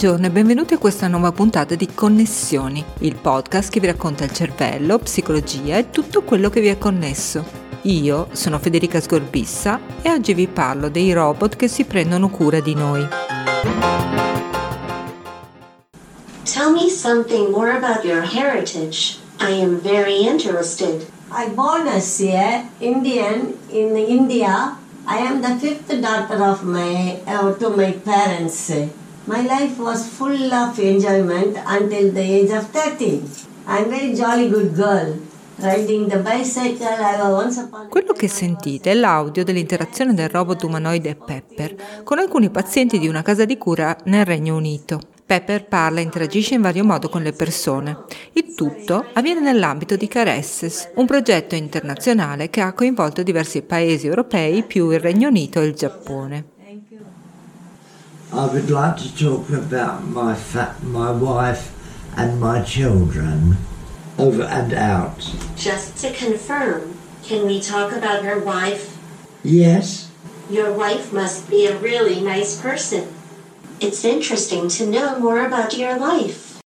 Buongiorno e benvenuti a questa nuova puntata di Connessioni, il podcast che vi racconta il cervello, psicologia e tutto quello che vi è connesso. Io sono Federica Sgorbissa e oggi vi parlo dei robot che si prendono cura di noi. Tell me something more about your heritage. I am very interested. I born as a Indian in India. I am the fifth daughter of my uh, to my parents. My life was full of enjoyment until the age of 13. I'm very jolly good girl. Quello che sentite è l'audio dell'interazione del robot umanoide Pepper con alcuni pazienti di una casa di cura nel Regno Unito. Pepper parla e interagisce in vario modo con le persone. Il tutto avviene nell'ambito di Caresses, un progetto internazionale che ha coinvolto diversi paesi europei più il Regno Unito e il Giappone. I would like to talk about my fa- my wife and my children, over and out. Just to confirm, can we talk about your wife? Yes, Your wife must be a really nice person. It's interesting to know more about your life.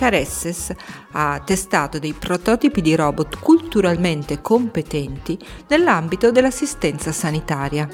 Caresses ha testato dei prototipi di robot culturalmente competenti nell'ambito dell'assistenza sanitaria.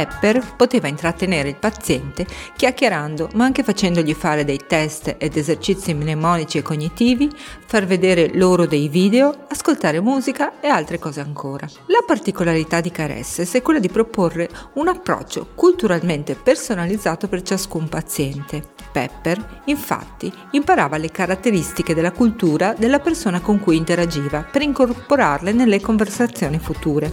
Pepper poteva intrattenere il paziente chiacchierando, ma anche facendogli fare dei test ed esercizi mnemonici e cognitivi, far vedere loro dei video, ascoltare musica e altre cose ancora. La particolarità di Caresses è quella di proporre un approccio culturalmente personalizzato per ciascun paziente. Pepper, infatti, imparava le caratteristiche della cultura della persona con cui interagiva per incorporarle nelle conversazioni future.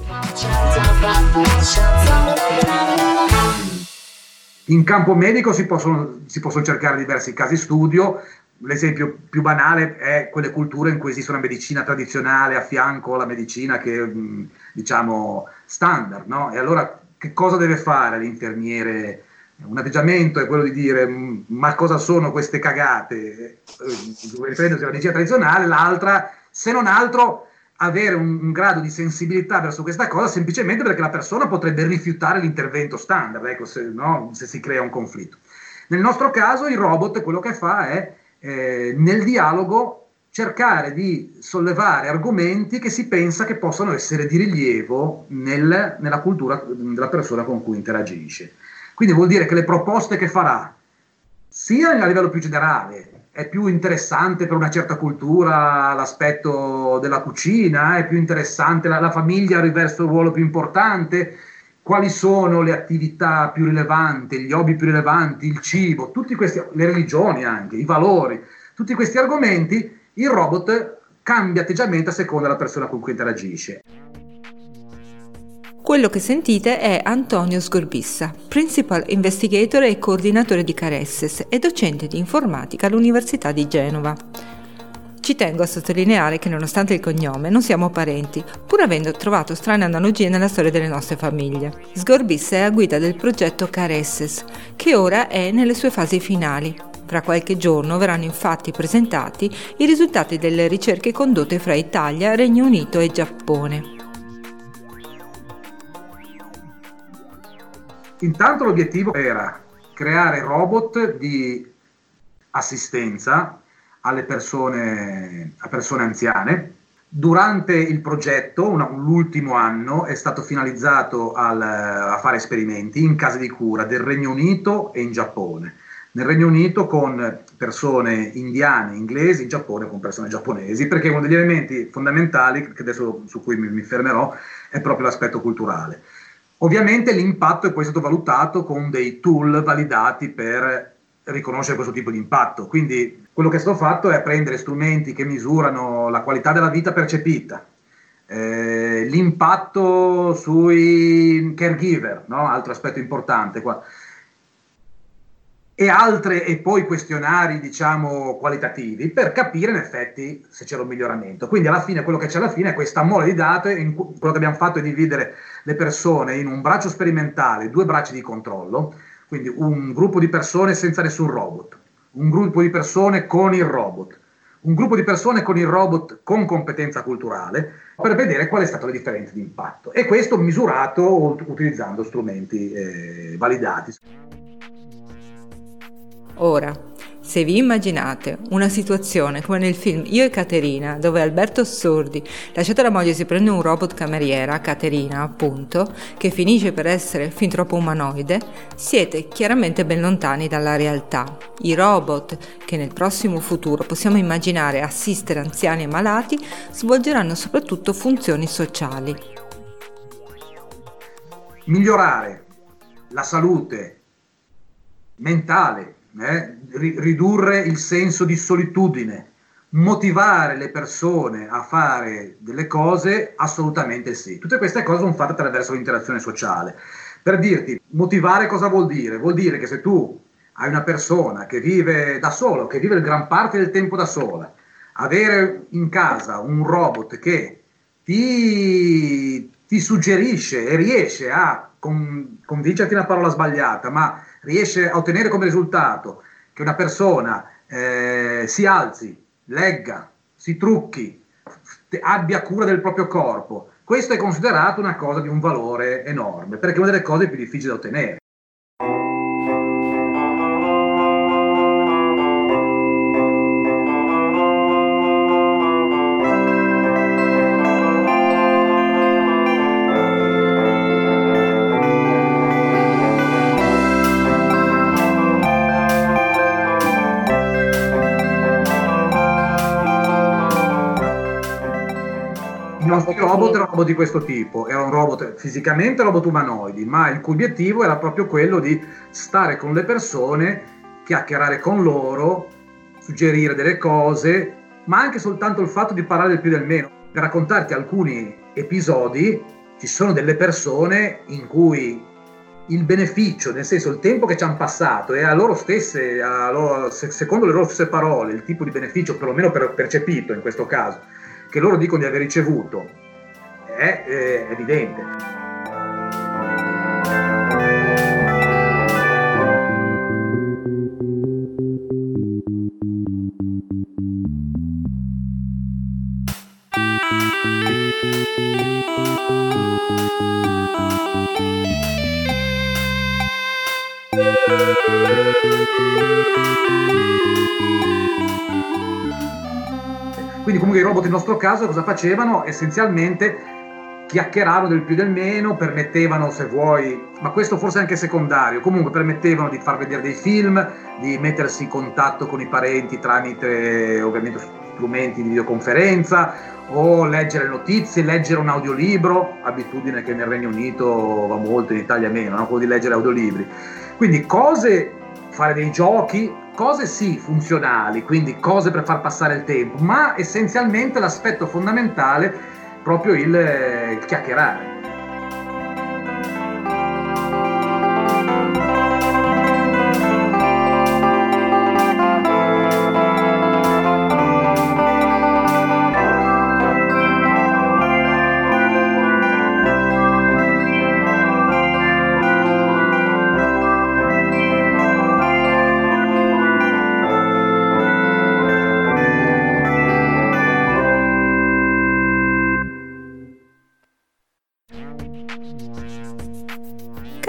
In campo medico si possono, si possono cercare diversi casi studio, l'esempio più banale è quelle culture in cui esiste una medicina tradizionale a fianco alla medicina che diciamo standard, no? E allora che cosa deve fare l'infermiere? Un atteggiamento è quello di dire "Mm, ma cosa sono queste cagate? Eh, Riprendersi alla medicina tradizionale, l'altra, se non altro, avere un, un grado di sensibilità verso questa cosa semplicemente perché la persona potrebbe rifiutare l'intervento standard, ecco, se, no, se si crea un conflitto. Nel nostro caso il robot quello che fa è eh, nel dialogo cercare di sollevare argomenti che si pensa che possano essere di rilievo nel- nella cultura della persona con cui interagisce. Quindi vuol dire che le proposte che farà, sia a livello più generale, è più interessante per una certa cultura l'aspetto della cucina, è più interessante la, la famiglia riveste un ruolo più importante, quali sono le attività più rilevanti, gli hobby più rilevanti, il cibo, tutti questi, le religioni anche, i valori, tutti questi argomenti, il robot cambia atteggiamento a seconda della persona con cui interagisce. Quello che sentite è Antonio Sgorbissa, Principal Investigator e coordinatore di Caresses e docente di informatica all'Università di Genova. Ci tengo a sottolineare che nonostante il cognome non siamo parenti, pur avendo trovato strane analogie nella storia delle nostre famiglie. Sgorbissa è a guida del progetto Caresses, che ora è nelle sue fasi finali. Fra qualche giorno verranno infatti presentati i risultati delle ricerche condotte fra Italia, Regno Unito e Giappone. Intanto l'obiettivo era creare robot di assistenza alle persone, a persone anziane. Durante il progetto, una- l'ultimo anno, è stato finalizzato al- a fare esperimenti in case di cura del Regno Unito e in Giappone. Nel Regno Unito con persone indiane, inglesi, in Giappone con persone giapponesi, perché uno degli elementi fondamentali, adesso su cui mi, mi fermerò, è proprio l'aspetto culturale. Ovviamente l'impatto è poi stato valutato con dei tool validati per riconoscere questo tipo di impatto. Quindi quello che è stato fatto è prendere strumenti che misurano la qualità della vita percepita, eh, l'impatto sui caregiver, no? altro aspetto importante qua. E altre e poi questionari diciamo qualitativi per capire in effetti se c'era un miglioramento. Quindi alla fine quello che c'è alla fine è questa mole di date, quello che abbiamo fatto è dividere le persone in un braccio sperimentale, due bracci di controllo, quindi un gruppo di persone senza nessun robot, un gruppo di persone con il robot, un gruppo di persone con il robot con competenza culturale per vedere qual è stata la differenza di impatto e questo misurato utilizzando strumenti eh, validati. Ora, se vi immaginate una situazione come nel film Io e Caterina, dove Alberto Sordi, lasciata la moglie, si prende un robot cameriera, Caterina appunto, che finisce per essere fin troppo umanoide, siete chiaramente ben lontani dalla realtà. I robot, che nel prossimo futuro possiamo immaginare assistere anziani e malati, svolgeranno soprattutto funzioni sociali. Migliorare la salute mentale, eh, ridurre il senso di solitudine, motivare le persone a fare delle cose, assolutamente sì. Tutte queste cose sono fatte attraverso l'interazione sociale. Per dirti, motivare cosa vuol dire? Vuol dire che se tu hai una persona che vive da solo, che vive gran parte del tempo da sola, avere in casa un robot che ti, ti suggerisce e riesce a con, convincerti una parola sbagliata, ma riesce a ottenere come risultato che una persona eh, si alzi, legga, si trucchi, abbia cura del proprio corpo, questo è considerato una cosa di un valore enorme, perché è una delle cose più difficili da ottenere. Robot di questo tipo, era un robot fisicamente robot umanoidi, ma il cui obiettivo era proprio quello di stare con le persone, chiacchierare con loro, suggerire delle cose, ma anche soltanto il fatto di parlare del più del meno. Per raccontarti alcuni episodi, ci sono delle persone in cui il beneficio, nel senso il tempo che ci hanno passato e a loro stesse, a loro, secondo le loro stesse parole, il tipo di beneficio, perlomeno per, percepito in questo caso, che loro dicono di aver ricevuto è, è evidente. Quindi comunque i robot nel nostro caso cosa facevano? Essenzialmente chiacchieravano del più del meno, permettevano se vuoi, ma questo forse anche secondario, comunque permettevano di far vedere dei film, di mettersi in contatto con i parenti tramite ovviamente strumenti di videoconferenza o leggere notizie, leggere un audiolibro, abitudine che nel Regno Unito va molto, in Italia meno, no? quello di leggere audiolibri. Quindi cose, fare dei giochi, cose sì funzionali, quindi cose per far passare il tempo, ma essenzialmente l'aspetto fondamentale è proprio il, il chiacchierare.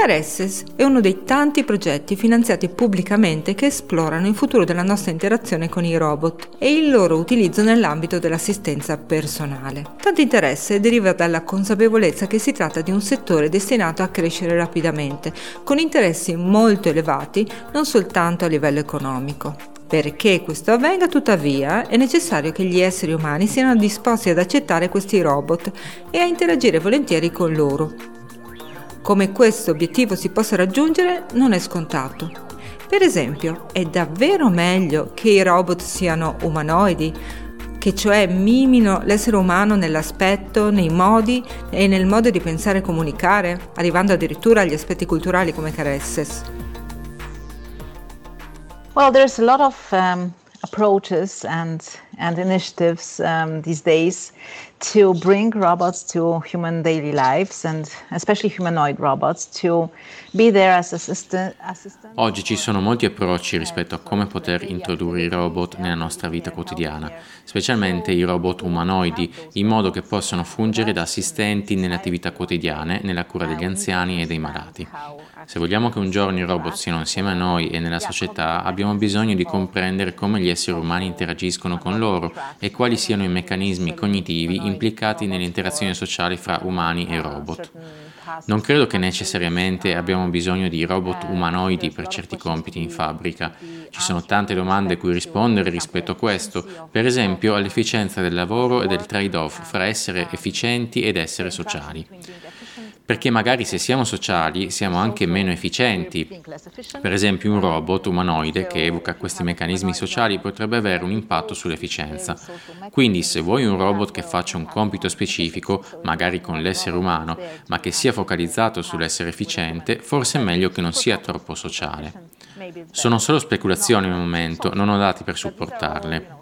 Caresses è uno dei tanti progetti finanziati pubblicamente che esplorano il futuro della nostra interazione con i robot e il loro utilizzo nell'ambito dell'assistenza personale. Tanto interesse deriva dalla consapevolezza che si tratta di un settore destinato a crescere rapidamente, con interessi molto elevati non soltanto a livello economico. Perché questo avvenga, tuttavia, è necessario che gli esseri umani siano disposti ad accettare questi robot e a interagire volentieri con loro, come questo obiettivo si possa raggiungere non è scontato. Per esempio, è davvero meglio che i robot siano umanoidi, che cioè mimino l'essere umano nell'aspetto, nei modi e nel modo di pensare e comunicare, arrivando addirittura agli aspetti culturali come caresses. Well, there's a lot of um, approaches and and initiatives um, these days to bring robots to human daily lives and especially humanoid robots to be there as assistant. Oggi ci sono molti approcci rispetto a come poter introdurre i robot nella nostra vita quotidiana, specialmente i robot umanoidi, in modo che possano fungere da assistenti nelle attività quotidiane, nella cura degli anziani e dei malati. Se vogliamo che un giorno i robot siano insieme a noi e nella società, abbiamo bisogno di comprendere come gli esseri umani interagiscono con loro e quali siano i meccanismi cognitivi implicati nelle interazioni sociali fra umani e robot. Non credo che necessariamente abbiamo bisogno di robot umanoidi per certi compiti in fabbrica. Ci sono tante domande cui rispondere rispetto a questo, per esempio all'efficienza del lavoro e del trade-off fra essere efficienti ed essere sociali perché magari se siamo sociali siamo anche meno efficienti. Per esempio un robot umanoide che evoca questi meccanismi sociali potrebbe avere un impatto sull'efficienza. Quindi se vuoi un robot che faccia un compito specifico, magari con l'essere umano, ma che sia focalizzato sull'essere efficiente, forse è meglio che non sia troppo sociale. Sono solo speculazioni al momento, non ho dati per supportarle.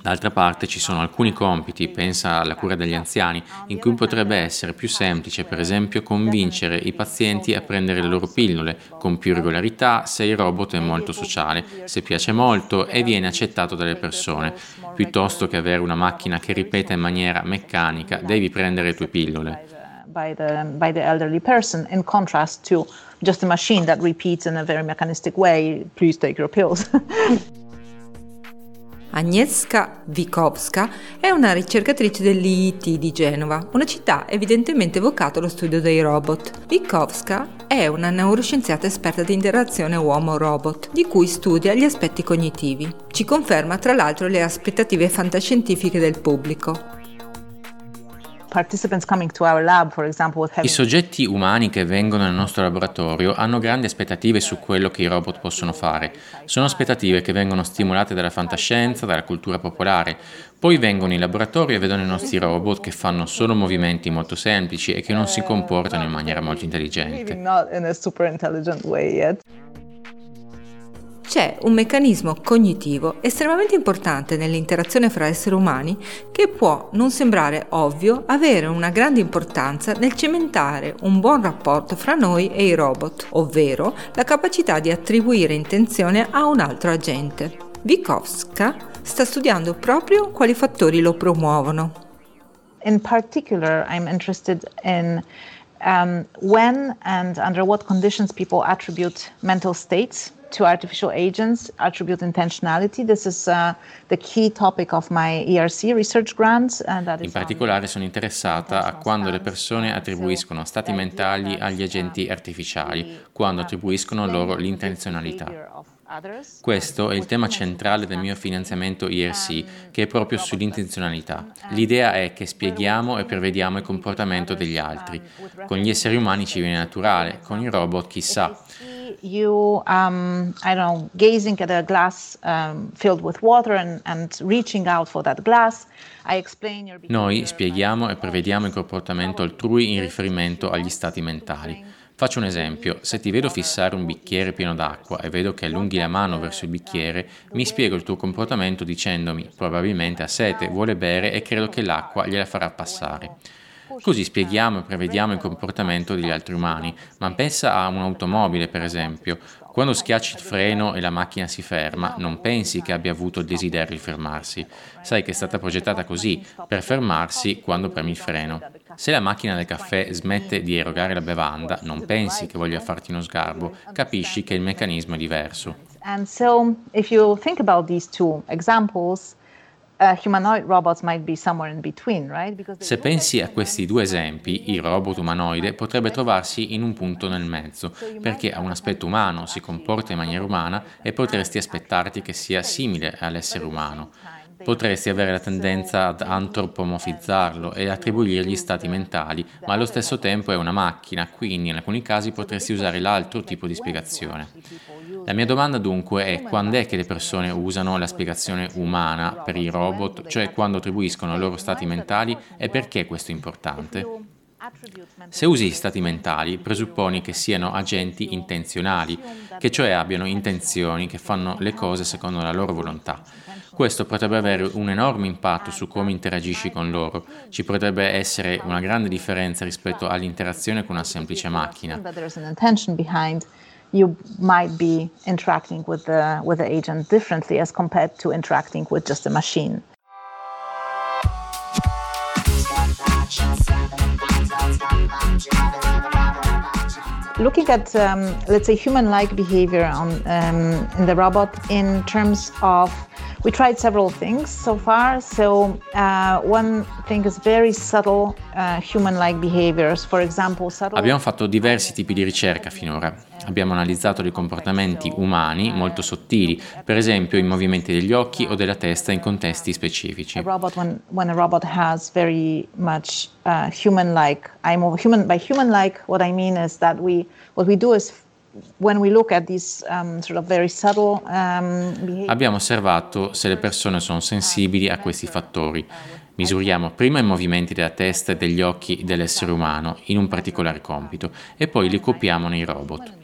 D'altra parte ci sono alcuni compiti, pensa alla cura degli anziani, in cui potrebbe essere più semplice, per esempio, convincere i pazienti a prendere le loro pillole con più regolarità se il robot è molto sociale, se piace molto e viene accettato dalle persone, piuttosto che avere una macchina che ripeta in maniera meccanica devi prendere le tue pillole. By the, by the elderly person, in contrast to just a machine that repeats in a very mechanistic way, please take your pills. Agnieszka Wikowska è una ricercatrice dell'IIT di Genova, una città evidentemente evocata allo studio dei robot. Wikowska è una neuroscienziata esperta di interazione uomo-robot, di cui studia gli aspetti cognitivi. Ci conferma tra l'altro le aspettative fantascientifiche del pubblico. I soggetti umani che vengono nel nostro laboratorio hanno grandi aspettative su quello che i robot possono fare. Sono aspettative che vengono stimolate dalla fantascienza, dalla cultura popolare. Poi vengono in laboratorio e vedono i nostri robot che fanno solo movimenti molto semplici e che non si comportano in maniera molto intelligente c'è un meccanismo cognitivo estremamente importante nell'interazione fra esseri umani che può non sembrare ovvio avere una grande importanza nel cementare un buon rapporto fra noi e i robot, ovvero la capacità di attribuire intenzione a un altro agente. Wikowska sta studiando proprio quali fattori lo promuovono. In particular, I'm interested in um, when and under what conditions people attribute mental states to artificial agents attribute intentionality. This is uh, the key topic of my ERC research grant. Uh, In particolare sono interessata a quando le persone attribuiscono stati mentali agli agenti artificiali, quando attribuiscono loro l'intenzionalità. Questo è il tema centrale del mio finanziamento IRC, che è proprio sull'intenzionalità. L'idea è che spieghiamo e prevediamo il comportamento degli altri. Con gli esseri umani ci viene naturale, con i robot chissà you, um, I don't know, gazing at a glass um, filled with water and, and reaching out for that glass. Noi spieghiamo e prevediamo il comportamento altrui in riferimento agli stati mentali. Faccio un esempio, se ti vedo fissare un bicchiere pieno d'acqua e vedo che allunghi la mano verso il bicchiere, mi spiego il tuo comportamento dicendomi probabilmente ha sete, vuole bere e credo che l'acqua gliela farà passare. Così spieghiamo e prevediamo il comportamento degli altri umani, ma pensa a un'automobile per esempio. Quando schiacci il freno e la macchina si ferma, non pensi che abbia avuto il desiderio di fermarsi. Sai che è stata progettata così, per fermarsi quando premi il freno. Se la macchina del caffè smette di erogare la bevanda, non pensi che voglia farti uno sgarbo, capisci che il meccanismo è diverso. And so, if you think about these two examples, se pensi a questi due esempi, il robot umanoide potrebbe trovarsi in un punto nel mezzo, perché ha un aspetto umano, si comporta in maniera umana e potresti aspettarti che sia simile all'essere umano. Potresti avere la tendenza ad antropomorfizzarlo e attribuirgli stati mentali, ma allo stesso tempo è una macchina, quindi in alcuni casi potresti usare l'altro tipo di spiegazione. La mia domanda dunque è quando è che le persone usano la spiegazione umana per i robot, cioè quando attribuiscono ai loro stati mentali e perché questo è importante? Se usi stati mentali, presupponi che siano agenti intenzionali, che cioè abbiano intenzioni, che fanno le cose secondo la loro volontà. Questo potrebbe avere un enorme impatto su come interagisci con loro. Ci potrebbe essere una grande differenza rispetto all'interazione con una semplice macchina. You might be interacting with the, with the agent differently as compared to interacting with just a machine. Looking at, um, let's say, human-like behavior on, um, in the robot in terms of we tried several things so far. So uh, one thing is very subtle uh, human-like behaviors. For example, subtle... Abbiamo fatto diversi tipi di ricerca finora. Abbiamo analizzato dei comportamenti umani molto sottili, per esempio i movimenti degli occhi o della testa in contesti specifici. A robot, when, when a robot has very much uh, human-like, I'm human by human-like. What I mean is that we what we do is Abbiamo osservato se le persone sono sensibili a questi fattori. Misuriamo prima i movimenti della testa e degli occhi dell'essere umano in un particolare compito e poi li copiamo nei robot.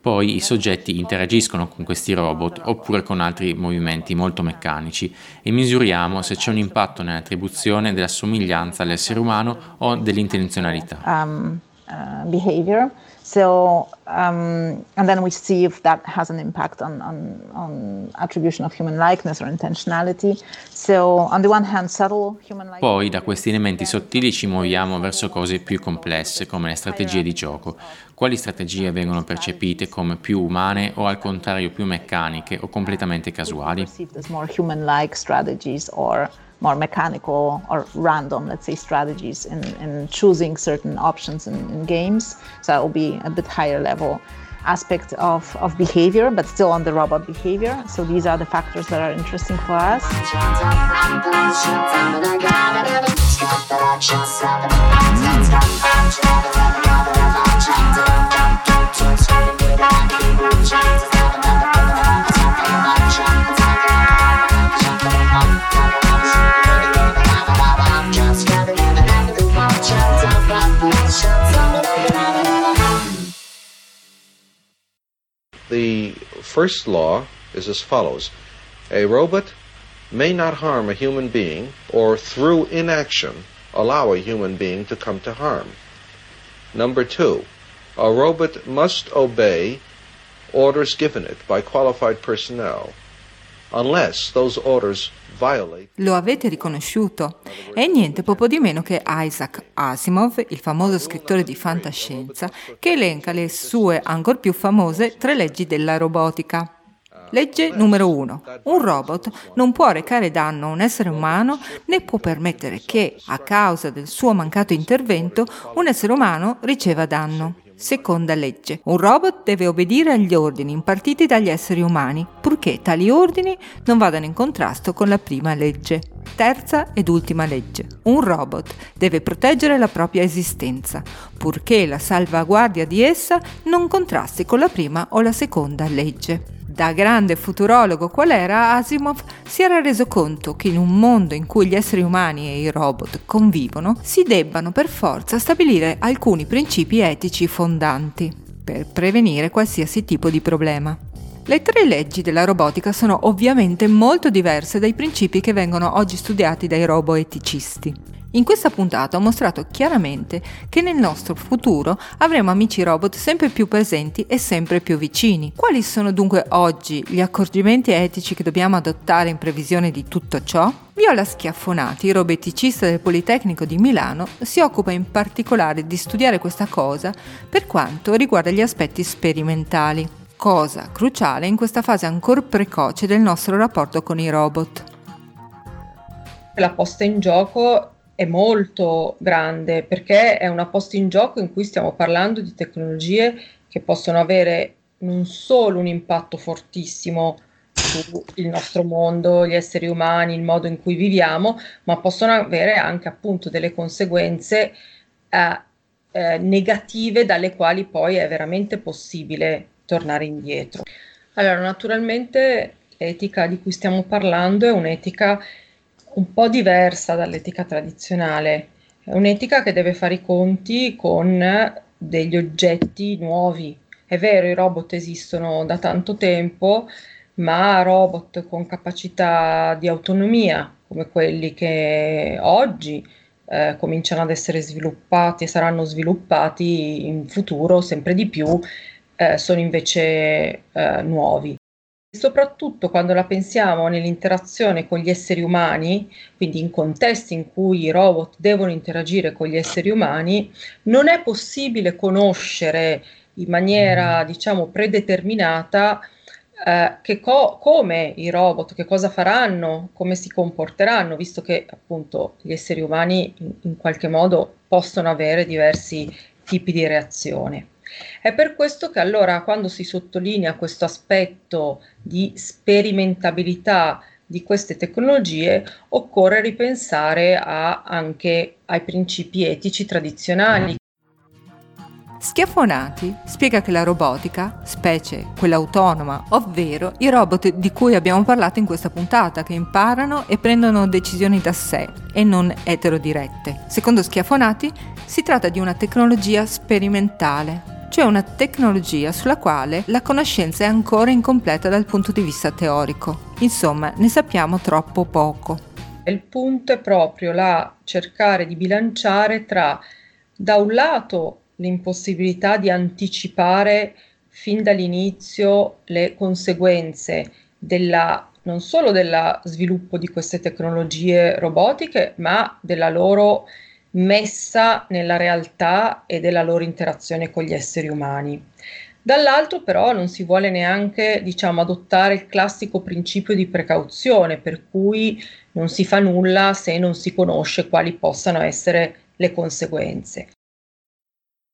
Poi i soggetti interagiscono con questi robot oppure con altri movimenti molto meccanici e misuriamo se c'è un impatto nell'attribuzione della somiglianza all'essere umano o dell'intenzionalità. Um, uh, behavior. So, um, and then we see if that has an impact on, on, on attribution of human likeness or intentionality. So, on the one hand, subtle human likeness. Poi da questi elementi sottili ci muoviamo verso cose più complesse, come le strategie di gioco. Quali strategie vengono percepite come più umane o al contrario più meccaniche o completamente casuali? More human-like strategies or more mechanical or random, let's say, strategies in, in choosing certain options in, in games. So that will be a bit higher level aspect of, of behavior, but still on the robot behavior. So these are the factors that are interesting for us. Mm. First law is as follows A robot may not harm a human being or through inaction allow a human being to come to harm. Number two, a robot must obey orders given it by qualified personnel unless those orders Lo avete riconosciuto? È niente poco di meno che Isaac Asimov, il famoso scrittore di fantascienza, che elenca le sue ancor più famose tre leggi della robotica. Legge numero 1. Un robot non può recare danno a un essere umano né può permettere che, a causa del suo mancato intervento, un essere umano riceva danno. Seconda legge. Un robot deve obbedire agli ordini impartiti dagli esseri umani, purché tali ordini non vadano in contrasto con la prima legge. Terza ed ultima legge. Un robot deve proteggere la propria esistenza, purché la salvaguardia di essa non contrasti con la prima o la seconda legge. Da grande futurologo qual era, Asimov si era reso conto che in un mondo in cui gli esseri umani e i robot convivono, si debbano per forza stabilire alcuni principi etici fondanti per prevenire qualsiasi tipo di problema. Le tre leggi della robotica sono ovviamente molto diverse dai principi che vengono oggi studiati dai roboeticisti. In questa puntata ho mostrato chiaramente che nel nostro futuro avremo amici robot sempre più presenti e sempre più vicini. Quali sono dunque oggi gli accorgimenti etici che dobbiamo adottare in previsione di tutto ciò? Viola Schiaffonati, roboticista del Politecnico di Milano, si occupa in particolare di studiare questa cosa per quanto riguarda gli aspetti sperimentali, cosa cruciale in questa fase ancora precoce del nostro rapporto con i robot. La posta in gioco è molto grande perché è una posta in gioco in cui stiamo parlando di tecnologie che possono avere non solo un impatto fortissimo sul nostro mondo, gli esseri umani, il modo in cui viviamo, ma possono avere anche appunto delle conseguenze eh, eh, negative dalle quali poi è veramente possibile tornare indietro. Allora, naturalmente l'etica di cui stiamo parlando è un'etica un po' diversa dall'etica tradizionale, è un'etica che deve fare i conti con degli oggetti nuovi. È vero, i robot esistono da tanto tempo, ma robot con capacità di autonomia, come quelli che oggi eh, cominciano ad essere sviluppati e saranno sviluppati in futuro sempre di più, eh, sono invece eh, nuovi. Soprattutto quando la pensiamo nell'interazione con gli esseri umani, quindi in contesti in cui i robot devono interagire con gli esseri umani, non è possibile conoscere in maniera, diciamo, predeterminata eh, che co- come i robot, che cosa faranno, come si comporteranno, visto che appunto gli esseri umani in, in qualche modo possono avere diversi tipi di reazione. È per questo che allora quando si sottolinea questo aspetto di sperimentabilità di queste tecnologie occorre ripensare a, anche ai principi etici tradizionali. Schiaffonati spiega che la robotica, specie quella autonoma, ovvero i robot di cui abbiamo parlato in questa puntata, che imparano e prendono decisioni da sé e non eterodirette. Secondo Schiaffonati si tratta di una tecnologia sperimentale, cioè una tecnologia sulla quale la conoscenza è ancora incompleta dal punto di vista teorico. Insomma, ne sappiamo troppo poco. Il punto è proprio la cercare di bilanciare tra, da un lato, l'impossibilità di anticipare fin dall'inizio le conseguenze della, non solo dello sviluppo di queste tecnologie robotiche, ma della loro messa nella realtà e della loro interazione con gli esseri umani. Dall'altro però non si vuole neanche diciamo, adottare il classico principio di precauzione per cui non si fa nulla se non si conosce quali possano essere le conseguenze.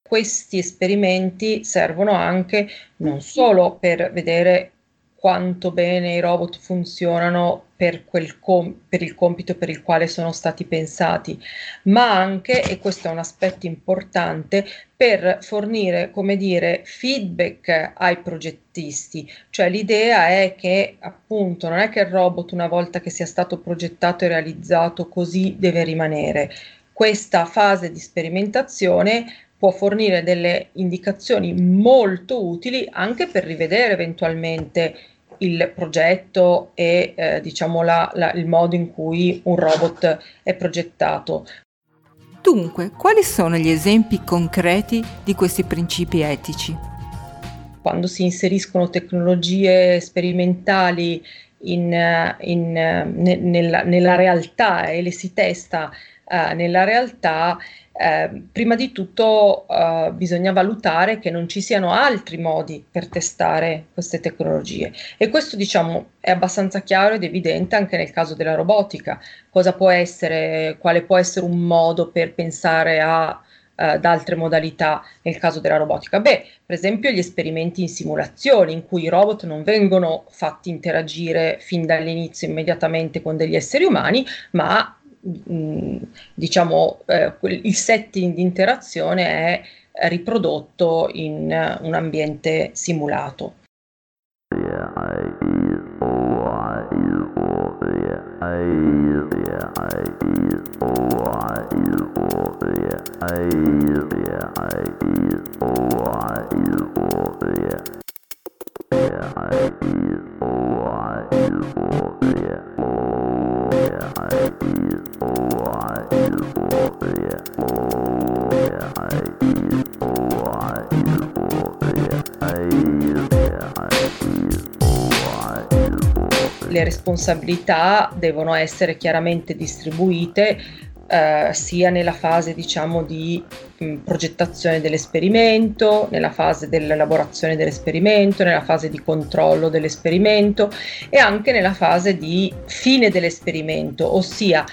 Questi esperimenti servono anche non solo per vedere quanto bene i robot funzionano per, com- per, il compito per il quale sono stati pensati, ma anche, e questo è un aspetto importante, per fornire, come dire, feedback ai progettisti. Cioè l'idea è che appunto non è che il robot una volta che sia stato progettato e realizzato così deve rimanere. Questa fase di sperimentazione può fornire delle indicazioni molto utili anche per rivedere eventualmente il progetto e eh, diciamo la, la, il modo in cui un robot è progettato. Dunque, quali sono gli esempi concreti di questi principi etici? Quando si inseriscono tecnologie sperimentali in, in, ne, nella, nella, realtà e le si testa uh, nella realtà, eh, prima di tutto eh, bisogna valutare che non ci siano altri modi per testare queste tecnologie e questo diciamo è abbastanza chiaro ed evidente anche nel caso della robotica. Cosa può essere, quale può essere un modo per pensare a eh, ad altre modalità nel caso della robotica? Beh, per esempio gli esperimenti in simulazione in cui i robot non vengono fatti interagire fin dall'inizio immediatamente con degli esseri umani, ma diciamo, eh, il setting di interazione è riprodotto in un ambiente simulato. Responsabilità devono essere chiaramente distribuite eh, sia nella fase diciamo di mh, progettazione dell'esperimento, nella fase dell'elaborazione dell'esperimento, nella fase di controllo dell'esperimento e anche nella fase di fine dell'esperimento, ossia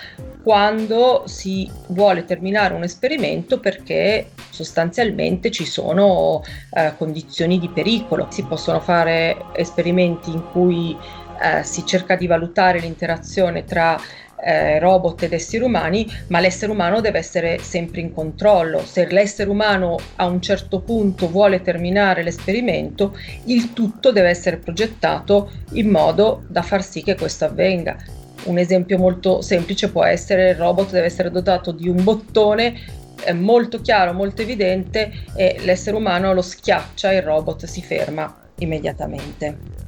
quando si vuole terminare un esperimento perché sostanzialmente ci sono eh, condizioni di pericolo. Si possono fare esperimenti in cui eh, si cerca di valutare l'interazione tra eh, robot ed esseri umani, ma l'essere umano deve essere sempre in controllo. Se l'essere umano a un certo punto vuole terminare l'esperimento, il tutto deve essere progettato in modo da far sì che questo avvenga. Un esempio molto semplice può essere il robot deve essere dotato di un bottone molto chiaro, molto evidente e l'essere umano lo schiaccia e il robot si ferma immediatamente.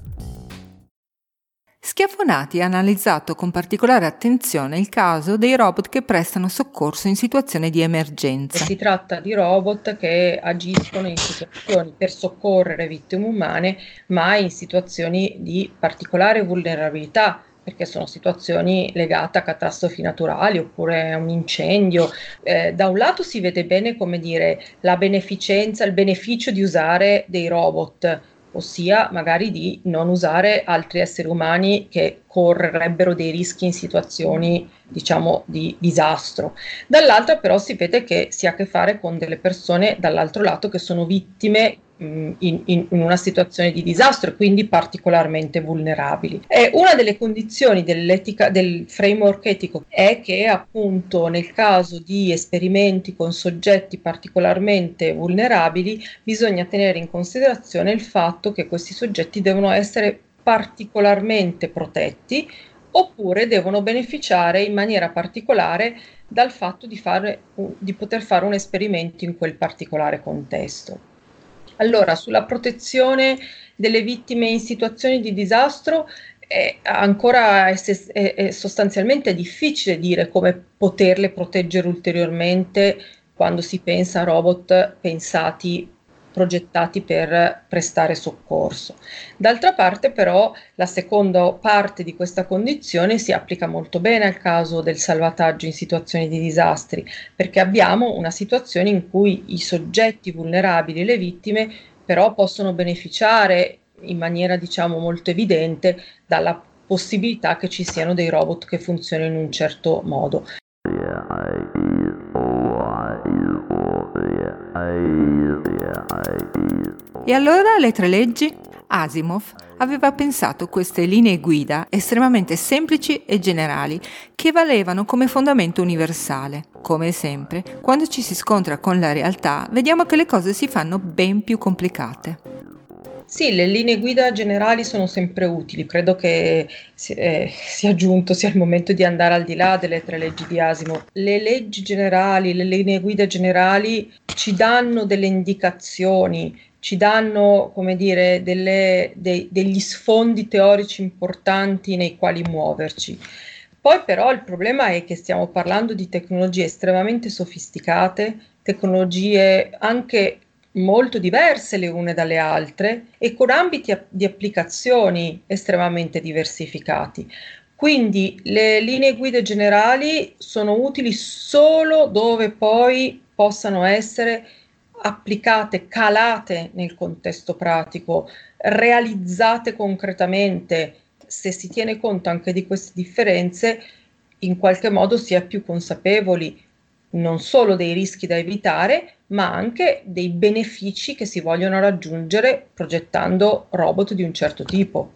Schiafonati ha analizzato con particolare attenzione il caso dei robot che prestano soccorso in situazioni di emergenza. Si tratta di robot che agiscono in situazioni per soccorrere vittime umane, ma in situazioni di particolare vulnerabilità, perché sono situazioni legate a catastrofi naturali oppure a un incendio. Eh, da un lato si vede bene, come dire, la beneficenza, il beneficio di usare dei robot ossia magari di non usare altri esseri umani che correrebbero dei rischi in situazioni diciamo di disastro. Dall'altra però si vede che si ha a che fare con delle persone dall'altro lato che sono vittime in, in, una situazione di disastro e quindi particolarmente vulnerabili. E una delle condizioni del framework etico è che appunto nel caso di esperimenti con soggetti particolarmente vulnerabili bisogna tenere in considerazione il fatto che questi soggetti devono essere particolarmente protetti oppure devono beneficiare in maniera particolare dal fatto di, fare, di poter fare un esperimento in quel particolare contesto. Allora, sulla protezione delle vittime in situazioni di disastro, è ancora è, è, sostanzialmente difficile dire come poterle proteggere ulteriormente quando si pensa a robot pensati progettati per prestare soccorso. D'altra parte però la seconda parte di questa condizione si applica molto bene al caso del salvataggio in situazioni di disastri, perché abbiamo una situazione in cui i soggetti vulnerabili, le vittime, però possono beneficiare in maniera diciamo molto evidente dalla possibilità che ci siano dei robot che funzionino in un certo modo. E allora le tre leggi? Asimov aveva pensato queste linee guida estremamente semplici e generali che valevano come fondamento universale. Come sempre, quando ci si scontra con la realtà, vediamo che le cose si fanno ben più complicate. Sì, le linee guida generali sono sempre utili, credo che eh, sia giunto, sia il momento di andare al di là delle tre leggi di Asimo. Le leggi generali, le linee guida generali ci danno delle indicazioni, ci danno, come dire, delle, dei, degli sfondi teorici importanti nei quali muoverci. Poi però il problema è che stiamo parlando di tecnologie estremamente sofisticate, tecnologie anche molto diverse le une dalle altre e con ambiti di applicazioni estremamente diversificati. Quindi le linee guida generali sono utili solo dove poi possano essere applicate, calate nel contesto pratico, realizzate concretamente. Se si tiene conto anche di queste differenze, in qualche modo si è più consapevoli non solo dei rischi da evitare, ma anche dei benefici che si vogliono raggiungere progettando robot di un certo tipo.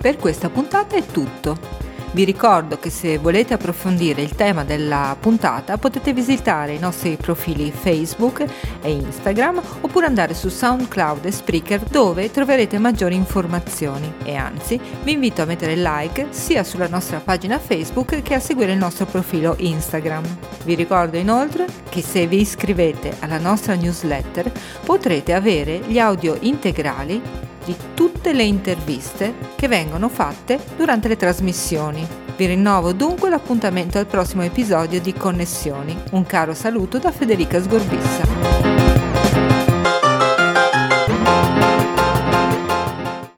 Per questa puntata è tutto. Vi ricordo che se volete approfondire il tema della puntata potete visitare i nostri profili Facebook e Instagram oppure andare su SoundCloud e Spreaker dove troverete maggiori informazioni e anzi vi invito a mettere like sia sulla nostra pagina Facebook che a seguire il nostro profilo Instagram. Vi ricordo inoltre che se vi iscrivete alla nostra newsletter potrete avere gli audio integrali di tutte le interviste che vengono fatte durante le trasmissioni. Vi rinnovo dunque l'appuntamento al prossimo episodio di Connessioni. Un caro saluto da Federica Sgorbissa.